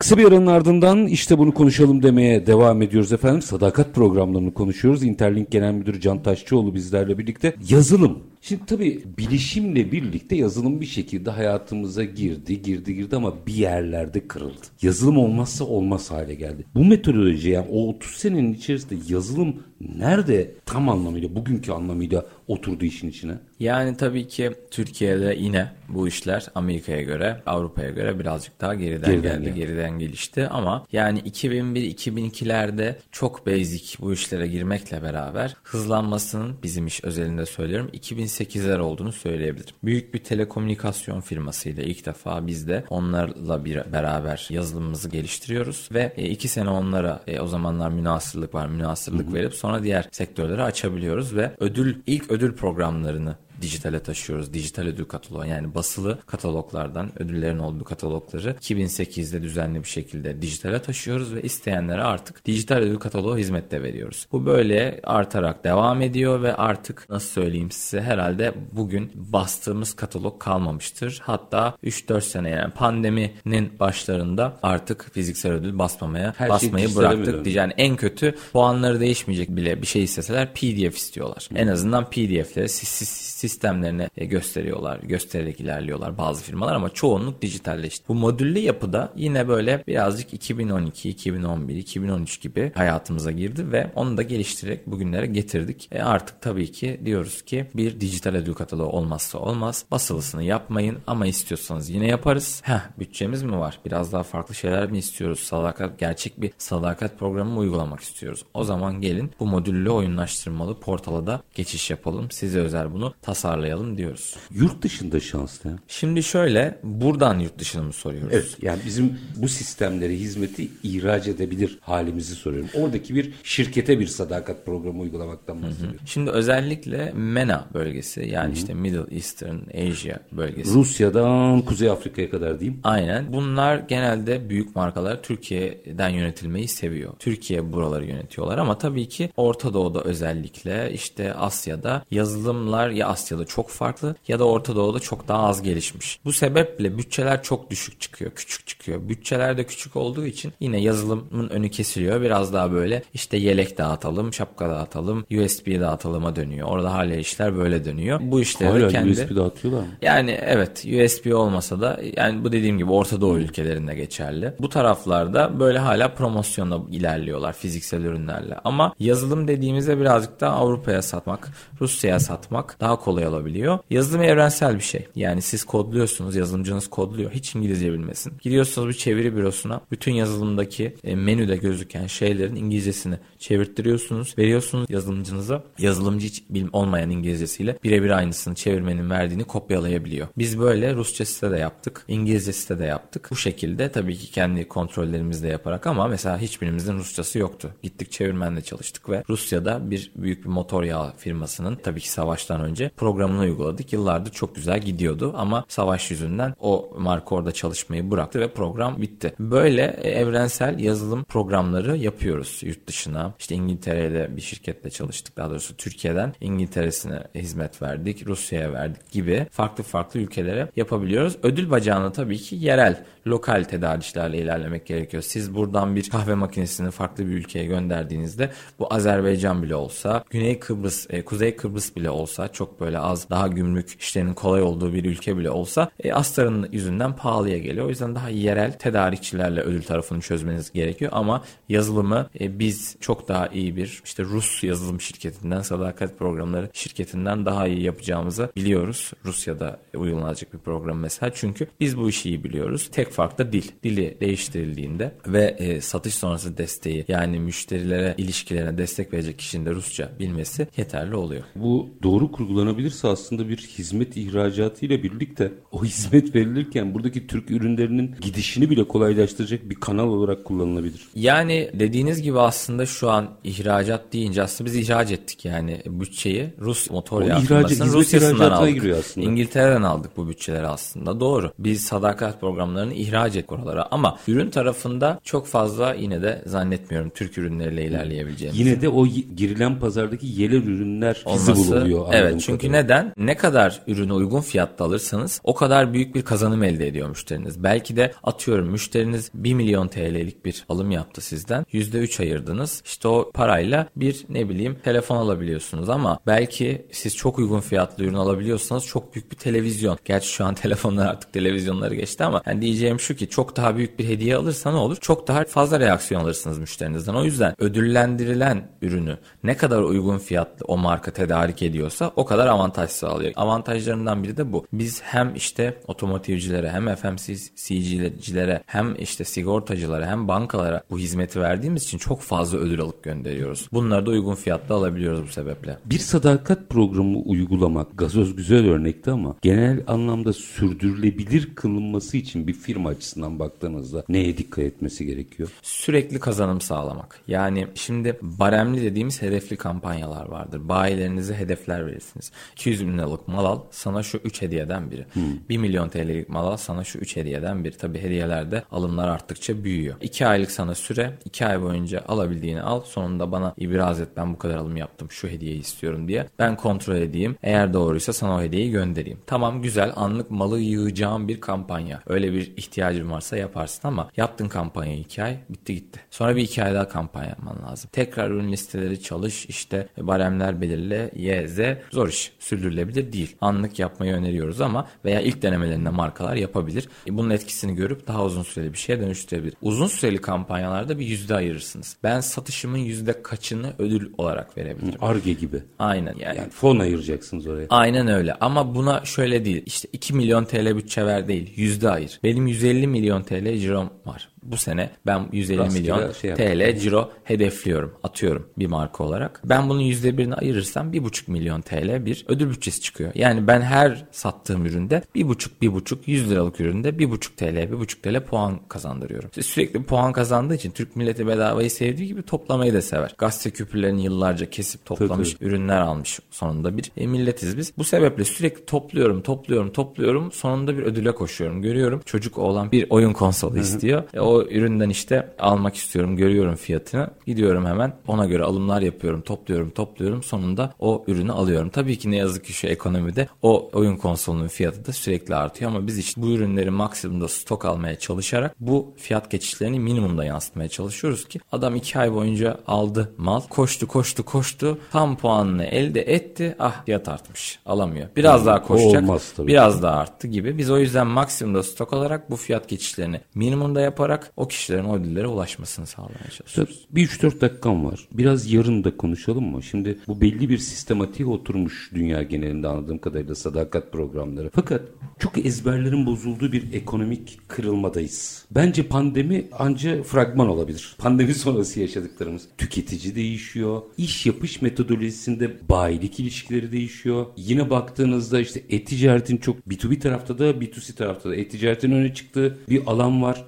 Kısa bir aranın ardından işte bunu konuşalım demeye devam ediyoruz efendim. Sadakat programlarını konuşuyoruz. Interlink Genel Müdürü Can Taşçıoğlu bizlerle birlikte. Yazılım. Şimdi tabii bilişimle birlikte yazılım bir şekilde hayatımıza girdi, girdi, girdi ama bir yerlerde kırıldı. Yazılım olmazsa olmaz hale geldi. Bu metodoloji yani o 30 senenin içerisinde yazılım nerede tam anlamıyla, bugünkü anlamıyla oturdu işin içine? Yani tabii ki Türkiye'de yine bu işler Amerika'ya göre, Avrupa'ya göre birazcık daha geriden, Geriden geldi, geldi. geriden gelişti ama yani 2001-2002'lerde çok basic bu işlere girmekle beraber hızlanmasının bizim iş özelinde söylüyorum 2008'ler olduğunu söyleyebilirim. Büyük bir telekomünikasyon firmasıyla ilk defa biz de onlarla bir beraber yazılımımızı geliştiriyoruz ve e, iki sene onlara e, o zamanlar münasırlık var münasırlık verip sonra diğer sektörleri açabiliyoruz ve ödül ilk ödül programlarını dijitale taşıyoruz. Dijital ödül kataloğu yani basılı kataloglardan ödüllerin olduğu katalogları 2008'de düzenli bir şekilde dijitale taşıyoruz ve isteyenlere artık dijital ödül kataloğu hizmette veriyoruz. Bu böyle artarak devam ediyor ve artık nasıl söyleyeyim size herhalde bugün bastığımız katalog kalmamıştır. Hatta 3-4 sene yani pandeminin başlarında artık fiziksel ödül basmamaya Her şey basmayı mi bıraktık. Yani en kötü puanları değişmeyecek bile bir şey isteseler PDF istiyorlar. En azından PDF'leri si- si- sistemlerine e, gösteriyorlar. Göstererek ilerliyorlar bazı firmalar ama çoğunluk dijitalleşti. Bu modüllü yapıda yine böyle birazcık 2012, 2011, 2013 gibi hayatımıza girdi ve onu da geliştirerek bugünlere getirdik. E artık tabii ki diyoruz ki bir dijital ödül kataloğu olmazsa olmaz. Basılısını yapmayın ama istiyorsanız yine yaparız. Heh bütçemiz mi var? Biraz daha farklı şeyler mi istiyoruz? Sadakat, gerçek bir sadakat programı mı uygulamak istiyoruz? O zaman gelin bu modüllü oyunlaştırmalı portala da geçiş yapalım. Size özel bunu tasarlayalım diyoruz. Yurt dışında şanslı. Şimdi şöyle buradan yurt dışını mı soruyoruz? Evet yani bizim bu sistemleri, hizmeti ihraç edebilir halimizi soruyorum. Oradaki bir şirkete bir sadakat programı uygulamaktan bahsediyorum. Şimdi özellikle MENA bölgesi yani işte Middle Eastern Asia bölgesi. Rusya'dan Kuzey Afrika'ya kadar diyeyim. Aynen. Bunlar genelde büyük markalar Türkiye'den yönetilmeyi seviyor. Türkiye buraları yönetiyorlar ama tabii ki Orta Doğu'da özellikle işte Asya'da yazılımlar ya Asya'da çok farklı ya da Orta Doğu'da çok daha az gelişmiş. Bu sebeple bütçeler çok düşük çıkıyor, küçük çıkıyor. Bütçeler de küçük olduğu için yine yazılımın önü kesiliyor. Biraz daha böyle işte yelek dağıtalım, şapka dağıtalım, USB dağıtalıma dönüyor. Orada hala işler böyle dönüyor. Bu işleri Hala kendi... USB dağıtıyorlar mı? Yani evet USB olmasa da yani bu dediğim gibi Orta Doğu ülkelerinde geçerli. Bu taraflarda böyle hala promosyonla ilerliyorlar fiziksel ürünlerle. Ama yazılım dediğimizde birazcık daha Avrupa'ya satmak, Rusya'ya satmak daha kolay kolay olabiliyor. Yazılım evrensel bir şey. Yani siz kodluyorsunuz, yazılımcınız kodluyor. Hiç İngilizce bilmesin. Gidiyorsunuz bir çeviri bürosuna. Bütün yazılımdaki e, menüde gözüken şeylerin İngilizcesini çevirttiriyorsunuz. Veriyorsunuz yazılımcınıza. Yazılımcı hiç bilim olmayan İngilizcesiyle birebir aynısını çevirmenin verdiğini kopyalayabiliyor. Biz böyle Rusça site de yaptık. İngilizce de yaptık. Bu şekilde tabii ki kendi kontrollerimizle yaparak ama mesela hiçbirimizin Rusçası yoktu. Gittik çevirmenle çalıştık ve Rusya'da bir büyük bir motor yağı firmasının tabii ki savaştan önce programını uyguladık. Yıllardır çok güzel gidiyordu ama savaş yüzünden o marka orada çalışmayı bıraktı ve program bitti. Böyle evrensel yazılım programları yapıyoruz yurt dışına. İşte İngiltere'de bir şirketle çalıştık. Daha doğrusu Türkiye'den İngiltere'sine hizmet verdik. Rusya'ya verdik gibi farklı farklı ülkelere yapabiliyoruz. Ödül bacağını tabii ki yerel, lokal tedarikçilerle ilerlemek gerekiyor. Siz buradan bir kahve makinesini farklı bir ülkeye gönderdiğinizde bu Azerbaycan bile olsa, Güney Kıbrıs, e, Kuzey Kıbrıs bile olsa çok böyle az daha gümrük işlerinin kolay olduğu bir ülke bile olsa e, astarın yüzünden pahalıya geliyor. O yüzden daha yerel tedarikçilerle ödül tarafını çözmeniz gerekiyor ama yazılımı e, biz çok daha iyi bir işte Rus yazılım şirketinden, sadakat programları şirketinden daha iyi yapacağımızı biliyoruz. Rusya'da uygulanacak bir program mesela. Çünkü biz bu işi iyi biliyoruz. Tek fark da dil. Dili değiştirildiğinde ve e, satış sonrası desteği yani müşterilere ilişkilerine destek verecek kişinin de Rusça bilmesi yeterli oluyor. Bu doğru kurgulanabilirse aslında bir hizmet ihracatı ile birlikte o hizmet verilirken buradaki Türk ürünlerinin gidişini bile kolaylaştıracak bir kanal olarak kullanılabilir. Yani dediğiniz gibi aslında şu an ihracat deyince aslında biz ihraç ettik yani bütçeyi Rus motor yağı firmasının Rusya'sından aldık. Aslında. İngiltere'den aldık bu bütçeleri aslında doğru. Biz sadakat programlarını ihraç ettik oralara ama ürün tarafında çok fazla yine de zannetmiyorum Türk ürünleriyle ilerleyebileceğimizi. Yine de o girilen pazardaki yerel ürünler Olması, bulunuyor. Evet çünkü kadarıyla. neden? Ne kadar ürünü uygun fiyatta alırsanız o kadar büyük bir kazanım elde ediyor müşteriniz. Belki de atıyorum müşteriniz 1 milyon TL'lik bir alım yaptı sizden. %3 ayırdınız. İşte o parayla bir ne bileyim telefon alabiliyorsunuz ama belki siz çok uygun fiyatlı ürün alabiliyorsanız çok büyük bir televizyon. Gerçi şu an telefonlar artık televizyonları geçti ama yani diyeceğim şu ki çok daha büyük bir hediye alırsa ne olur? Çok daha fazla reaksiyon alırsınız müşterinizden. O yüzden ödüllendirilen ürünü ne kadar uygun fiyatlı o marka tedarik ediyorsa o kadar avantaj sağlıyor. Avantajlarından biri de bu. Biz hem işte otomotivcilere hem FMCG'lere hem işte sigortacılara hem bankalara bu hizmeti verdiğimiz için çok fazla ödül alıp gönderiyoruz. Bunları da uygun fiyatla alabiliyoruz bu sebeple. Bir sadakat programı uygulamak gazoz güzel örnekti ama genel anlamda sürdürülebilir kılınması için bir firma açısından baktığınızda neye dikkat etmesi gerekiyor? Sürekli kazanım sağlamak. Yani şimdi baremli dediğimiz hedefli kampanyalar vardır. Bayilerinize hedefler verirsiniz. 200 bin liralık mal al sana şu 3 hediyeden biri. Hmm. 1 milyon TL'lik mal al sana şu 3 hediyeden biri. Tabi hediyelerde alımlar arttıkça büyüyor. 2 aylık sana süre 2 ay boyunca alabildiğini al. Sonunda bana ibraz et ben bu kadar alım yaptım şu hediyeyi istiyorum diye. Ben kontrol edeyim. Eğer doğruysa sana o hediyeyi göndereyim. Tamam güzel anlık malı yığacağım bir kampanya. Öyle bir ihtiyacın varsa yaparsın ama yaptın kampanyayı 2 ay bitti gitti. Sonra bir 2 ay daha kampanya yapman lazım. Tekrar ürün listeleri çalış işte baremler belirle Y, Z zor iş. Sürdürülebilir değil. Anlık yapmayı öneriyoruz ama veya ilk denemelerinde markalar yapabilir. E, bunun etkisini görüp daha uzun süreli bir şeye dönüştürebilir. Uzun süreli kampanyalarda bir yüzde ayırırsınız. Ben satışımın yüzde kaçını ödül olarak verebilirim. Arge gibi. Aynen yani. yani. Fon ayıracaksınız oraya. Aynen öyle ama buna şöyle değil. İşte 2 milyon TL bütçe ver değil. Yüzde ayır. Benim 150 milyon TL cirom var bu sene ben 150 Rastgele milyon şey TL ciro hedefliyorum, atıyorum bir marka olarak. Ben bunun %1'ini ayırırsam 1,5 milyon TL bir ödül bütçesi çıkıyor. Yani ben her sattığım üründe 1,5 1,5 100 liralık üründe 1,5 TL 1,5 TL puan kazandırıyorum. İşte sürekli puan kazandığı için Türk milleti bedavayı sevdiği gibi toplamayı da sever. Gazete küpürlerini yıllarca kesip toplamış, tabii. ürünler almış sonunda bir e, milletiz biz. Bu sebeple sürekli topluyorum, topluyorum, topluyorum. Sonunda bir ödüle koşuyorum. Görüyorum çocuk olan bir oyun konsolu istiyor. E, o üründen işte almak istiyorum görüyorum fiyatını. Gidiyorum hemen ona göre alımlar yapıyorum topluyorum topluyorum. Sonunda o ürünü alıyorum. Tabii ki ne yazık ki şu ekonomide o oyun konsolunun fiyatı da sürekli artıyor. Ama biz işte bu ürünleri maksimumda stok almaya çalışarak bu fiyat geçişlerini minimumda yansıtmaya çalışıyoruz ki adam iki ay boyunca aldı mal. Koştu koştu koştu. Tam puanını elde etti. Ah fiyat artmış. Alamıyor. Biraz daha koşacak biraz daha arttı gibi. Biz o yüzden maksimumda stok alarak bu fiyat geçişlerini minimumda yaparak yaparak o kişilerin o ödüllere ulaşmasını sağlamaya çalışıyoruz. Bir 3-4 dakikam var. Biraz yarın da konuşalım mı? Şimdi bu belli bir sistematiğe oturmuş dünya genelinde anladığım kadarıyla sadakat programları. Fakat çok ezberlerin bozulduğu bir ekonomik kırılmadayız. Bence pandemi anca fragman olabilir. Pandemi sonrası yaşadıklarımız. Tüketici değişiyor. İş yapış metodolojisinde bayilik ilişkileri değişiyor. Yine baktığınızda işte e-ticaretin çok B2B tarafta da B2C tarafta da e-ticaretin öne çıktığı bir alan var.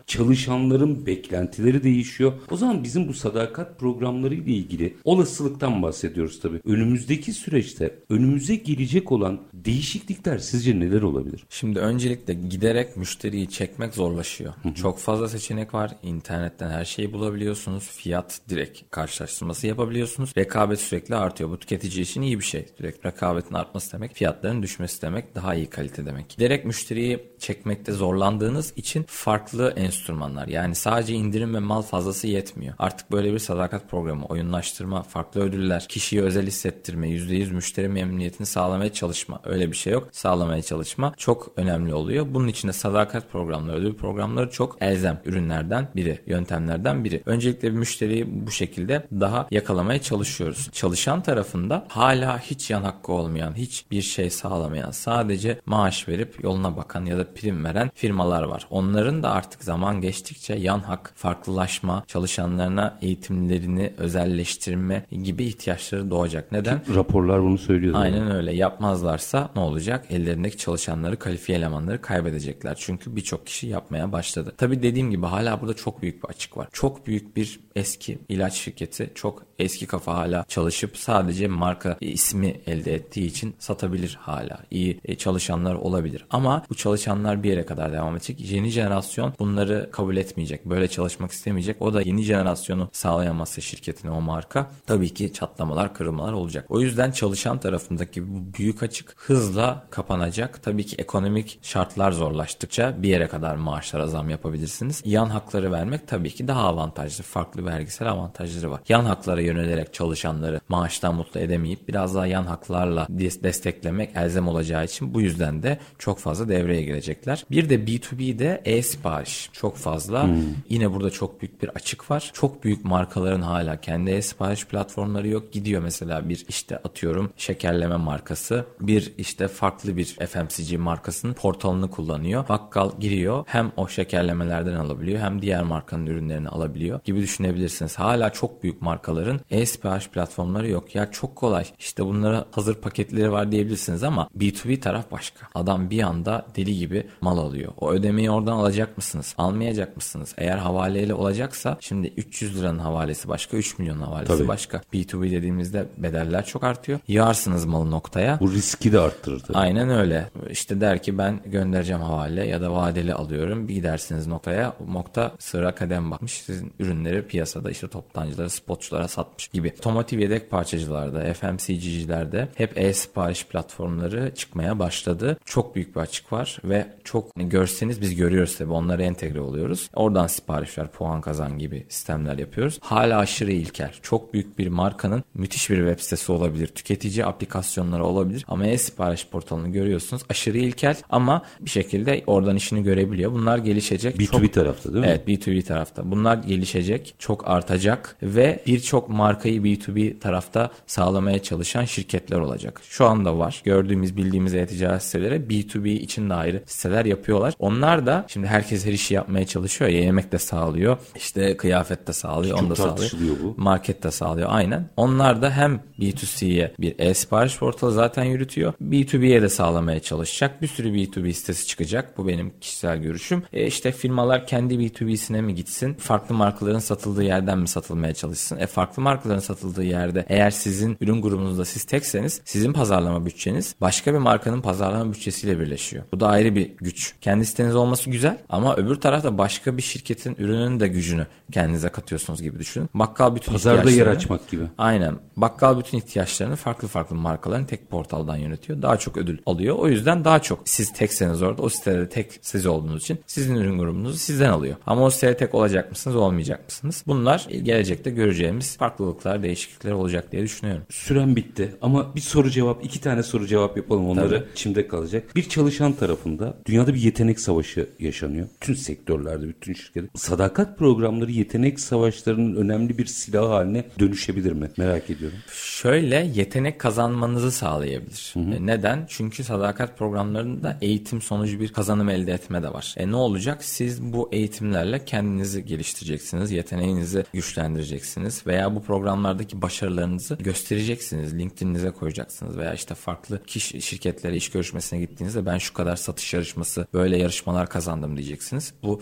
Çalışanların beklentileri değişiyor. O zaman bizim bu sadakat programları ile ilgili olasılıktan bahsediyoruz tabii. Önümüzdeki süreçte önümüze gelecek olan değişiklikler sizce neler olabilir? Şimdi öncelikle giderek müşteriyi çekmek zorlaşıyor. Çok fazla seçenek var. İnternetten her şeyi bulabiliyorsunuz. Fiyat direkt karşılaştırması yapabiliyorsunuz. Rekabet sürekli artıyor. Bu tüketici için iyi bir şey. Direkt rekabetin artması demek fiyatların düşmesi demek daha iyi kalite demek. Giderek müşteriyi çekmekte zorlandığınız için farklı enstrümanlar yani sadece indirim ve mal fazlası yetmiyor. Artık böyle bir sadakat programı, oyunlaştırma, farklı ödüller, kişiyi özel hissettirme, %100 müşteri memnuniyetini sağlamaya çalışma. Öyle bir şey yok. Sağlamaya çalışma çok önemli oluyor. Bunun içinde sadakat programları, ödül programları çok elzem ürünlerden biri, yöntemlerden biri. Öncelikle bir müşteriyi bu şekilde daha yakalamaya çalışıyoruz. Çalışan tarafında hala hiç yan hakkı olmayan, hiçbir şey sağlamayan, sadece maaş verip yoluna bakan ya da prim veren firmalar var. Onların da artık zaman geçtikçe yan hak, farklılaşma, çalışanlarına eğitimlerini özelleştirme gibi ihtiyaçları doğacak. Neden? Raporlar bunu söylüyor. Aynen öyle. Yapmazlarsa ne olacak? Ellerindeki çalışanları, kalifiye elemanları kaybedecekler. Çünkü birçok kişi yapmaya başladı. Tabi dediğim gibi hala burada çok büyük bir açık var. Çok büyük bir eski ilaç şirketi, çok eski kafa hala çalışıp sadece marka ismi elde ettiği için satabilir hala. İyi e, çalışanlar olabilir. Ama bu çalışanlar bir yere kadar devam edecek. Yeni jenerasyon bunları kabul etmeyecek. Böyle çalışmak istemeyecek. O da yeni jenerasyonu sağlayamazsa şirketine o marka tabii ki çatlamalar, kırılmalar olacak. O yüzden çalışan tarafındaki bu büyük açık hızla kapanacak. Tabii ki ekonomik şartlar zorlaştıkça bir yere kadar maaşlara zam yapabilirsiniz. Yan hakları vermek tabii ki daha avantajlı. Farklı vergisel avantajları var. Yan haklara yönelerek çalışanları maaştan mutlu edemeyip biraz daha yan haklarla desteklemek elzem olacağı için bu yüzden de çok fazla devreye girecekler. Bir de B2B'de e-sipariş çok fazla. Hmm. Yine burada çok büyük bir açık var. Çok büyük markaların hala kendi e-sipariş platformları yok. Gidiyor mesela bir işte atıyorum şekerleme markası bir işte farklı bir FMCG markasının portalını kullanıyor. Bakkal giriyor hem o şekerlemelerden alabiliyor hem diğer markanın ürünlerini alabiliyor gibi düşünebilirsiniz. Hala çok büyük markaların e-sipariş platformları yok. Ya çok kolay. İşte bunlara hazır paketleri var diyebilirsiniz ama B2B taraf başka. Adam bir anda deli gibi mal alıyor. O ödemeyi oradan alacak mısınız? Almayacak mısınız? Eğer havaleyle olacaksa şimdi 300 liranın havalesi başka, 3 milyon havalesi Tabii. başka. B2B dediğimizde bedeller çok artıyor. Yağarsınız malı noktaya. Bu riski de arttırır. Tabii. Aynen öyle. İşte der ki ben göndereceğim havale ya da vadeli alıyorum. Bir gidersiniz noktaya. Nokta sıra kadem bakmış. Sizin ürünleri piyasada işte toptancılara, spotçulara satmış gibi. Otomotiv yedek parçacılarda, FMCG'cilerde hep e-sipariş platformları çıkmaya başladı. Çok büyük bir açık var ve çok görseniz biz görüyoruz tabii onlara entegre oluyoruz. Oradan siparişler, puan kazan gibi sistemler yapıyoruz. Hala aşırı ilkel. Çok büyük bir markanın müthiş bir web sitesi olabilir. Tüketici aplikasyonları olabilir. Ama e-sipariş portalını görüyorsunuz. Aşırı ilkel ama bir şekilde oradan işini görebiliyor. Bunlar gelişecek. B2B çok... tarafta değil mi? Evet B2B tarafta. Bunlar gelişecek. Çok artacak ve birçok markayı B2B tarafta sağlamaya çalışan şirketler olacak. Şu anda var. Gördüğümüz bildiğimiz e-ticaret siteleri B2B için de ayrı siteler yapıyorlar. Onlar da şimdi herkes her işi yapmaya çalışıyor ya yemek de sağlıyor. İşte kıyafet de sağlıyor. Onu da sağlıyor. Bu. Market de sağlıyor. Aynen. Onlar da hem B2C'ye bir e-sipariş portalı zaten yürütüyor. B2B'ye de sağlamaya çalışacak. Bir sürü B2B sitesi çıkacak. Bu benim kişisel görüşüm. E işte firmalar kendi B2B'sine mi gitsin? Farklı markaların satıldığı yerden mi satılmaya çalışsın? E farklı markaların satıldığı yerde eğer sizin ürün grubunuzda siz tekseniz sizin pazarlama bütçeniz başka bir markanın pazarlama bütçesiyle birleşiyor. Bu da ayrı bir güç. Kendi siteniz olması güzel ama öbür tarafta başka bir şirketin ürününün de gücünü kendinize katıyorsunuz gibi düşünün. Bakkal bütün Pazarda yer açmak gibi. Aynen. Bakkal bütün ihtiyaçlarını farklı farklı markaların tek portaldan yönetiyor. Daha çok ödül alıyor. O yüzden daha çok siz tekseniz orada o sitede tek siz olduğunuz için sizin ürün grubunuzu sizden alıyor. Ama o sitede tek olacak mısınız olmayacak mısınız? Bunlar gelecekte göreceğimiz farklılıklar, değişiklikler olacak diye düşünüyorum. Süren bitti ama bir soru cevap, iki tane soru cevap yapalım onları Tabii. içimde kalacak. Bir çalışan tarafında dünyada bir yetenek savaşı yaşanıyor. Bütün sektörlerde, bütün şirketler. Sadakat programları yetenek savaşlarının önemli bir silah haline dönüşebilir mi? Merak ediyorum. Şöyle yetenek kazanmanızı sağlayabilir. Hı hı. E, neden? Çünkü sadakat programlarında eğitim sonucu bir kazanım elde etme de var. E ne olacak? Siz bu eğitimlerle kendinizi geliştireceksiniz, yeteneğinizi güçlendireceksiniz veya bu programlardaki başarılarınızı göstereceksiniz. LinkedIn'inize koyacaksınız veya işte farklı kişi şirketlere iş görüşmesine gittiğinizde ben şu kadar satış yarışması, böyle yarışmalar kazandım diyeceksiniz. Bu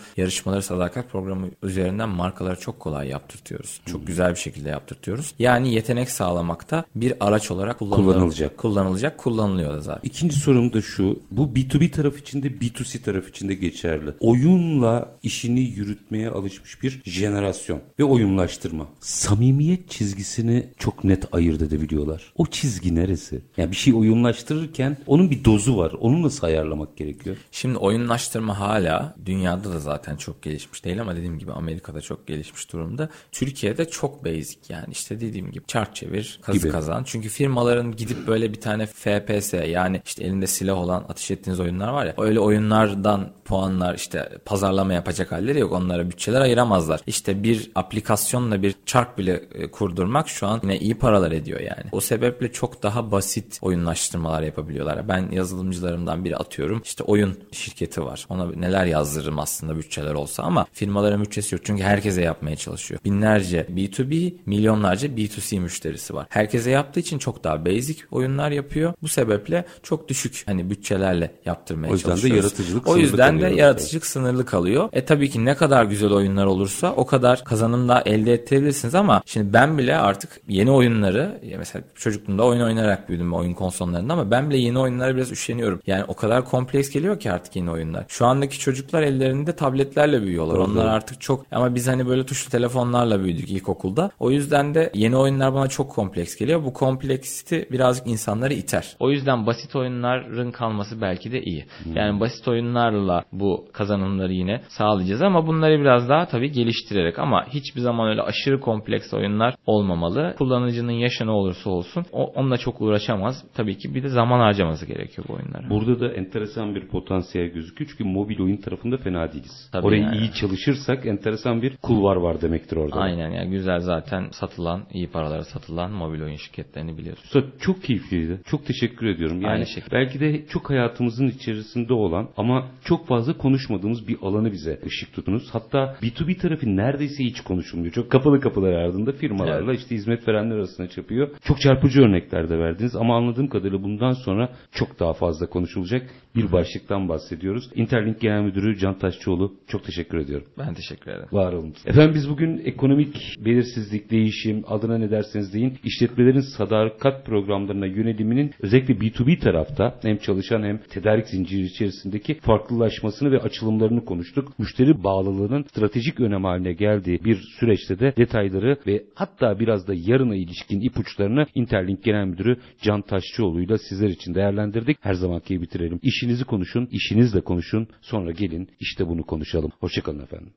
yarışmaları sadakat programı üzerinden markalara çok kolay yaptırtıyoruz. Çok güzel bir şekilde yaptırtıyoruz. Yani yetenek sağlamakta bir araç olarak kullanılacak. Kullanılacak, kullanılıyor da zaten. İkinci sorum da şu. Bu B2B taraf içinde B2C taraf içinde geçerli. Oyunla işini yürütmeye alışmış bir jenerasyon ve oyunlaştırma. Samimiyet çizgisini çok net ayırt edebiliyorlar. O çizgi neresi? Yani bir şey oyunlaştırırken onun bir dozu var. Onu nasıl ayarlamak gerekiyor? Şimdi oyunlaştırma hala dünyada da zaten çok gelişmiş değil ama dediğim gibi Amerika'da çok gelişmiş durumda. Türkiye'de çok basic yani işte dediğim gibi çark çevir, kazı gibi. kazan. Çünkü firmaların gidip böyle bir tane FPS yani işte elinde silah olan ateş ettiğiniz oyunlar var ya öyle oyunlardan puanlar işte pazarlama yapacak halleri yok. Onlara bütçeler ayıramazlar. İşte bir aplikasyonla bir çark bile e, kurdurmak şu an yine iyi paralar ediyor yani. O sebeple çok daha basit oyunlaştırmalar yapabiliyorlar. Ben yazılımcılarımdan biri atıyorum. İşte oyun şirketi var. Ona neler yazdırırım aslında bütçeler olsa ama firmaların bütçesi yok. Çünkü herkese yapmaya çalışıyor. Binlerce B2B, milyonlarca B2C müşterisi var. Herkese yaptığı için çok daha basic oyunlar yapıyor. Bu sebeple çok düşük hani bütçelerle yaptırmaya çalışıyoruz. O yüzden de yaratıcılık O yüzden de yaratıcılık sınırlı kalıyor. E tabii ki ne kadar güzel oyunlar olursa o kadar kazanım da elde edebilirsiniz ama şimdi ben bile artık yeni oyunları mesela çocukluğumda oyun oynayarak büyüdüm oyun konsollarında ama ben bile yeni oyunlara biraz üşeniyorum. Yani o kadar kompleks geliyor ki artık yeni oyunlar. Şu andaki çocuklar ellerinde tabletlerle büyüyorlar. Doğru. Onlar artık çok ama biz hani böyle tuşlu telefonlarla büyüdük ilkokulda. O yüzden de yeni oyunlar bana çok kompleks geliyor. Bu kompleksiti birazcık insanları iter. O yüzden basit oyunların kalması belki de iyi. Hmm. Yani basit oyunlarla bu kazanımları yine sağlayacağız ama bunları biraz daha tabii geliştirerek ama hiçbir zaman öyle aşırı kompleks oyunlar olmamalı. Kullanıcının yaşı ne olursa olsun o, onunla çok uğraşamaz. Tabii ki bir de zaman harcaması gerekiyor bu oyunlara. Burada da enteresan bir potansiyel gözüküyor çünkü mobil oyun tarafında fena değiliz. Tabii Yani. iyi çalışırsak enteresan bir kulvar var demektir orada. Aynen yani güzel zaten satılan, iyi paralara satılan mobil oyun şirketlerini biliyoruz. Usta çok keyifliydi. Çok teşekkür ediyorum. Yani Aynı şekilde. belki de çok hayatımızın içerisinde olan ama çok fazla konuşmadığımız bir alanı bize ışık tutunuz. Hatta B2B tarafı neredeyse hiç konuşulmuyor. Çok kapalı kapılar ardında firmalarla evet. işte hizmet verenler arasında çapıyor. Çok çarpıcı örnekler de verdiniz ama anladığım kadarıyla bundan sonra çok daha fazla konuşulacak bir başlıktan bahsediyoruz. Interlink Genel Müdürü Can Taşçıoğlu çok teşekkür ediyorum. Ben teşekkür ederim. Var olun. Efendim biz bugün ekonomik belirsizlik, değişim, adına ne derseniz deyin, işletmelerin sadakat programlarına yöneliminin özellikle B2B tarafta hem çalışan hem tedarik zinciri içerisindeki farklılaşmasını ve açılımlarını konuştuk. Müşteri bağlılığının stratejik önem haline geldiği bir süreçte de detayları ve hatta biraz da yarına ilişkin ipuçlarını Interlink Genel Müdürü Can Taşçıoğlu ile sizler için değerlendirdik. Her zamanki bitirelim. İşinizi konuşun, işinizle konuşun, sonra gelin işte bunu konuşalım. Hoşçakalın efendim.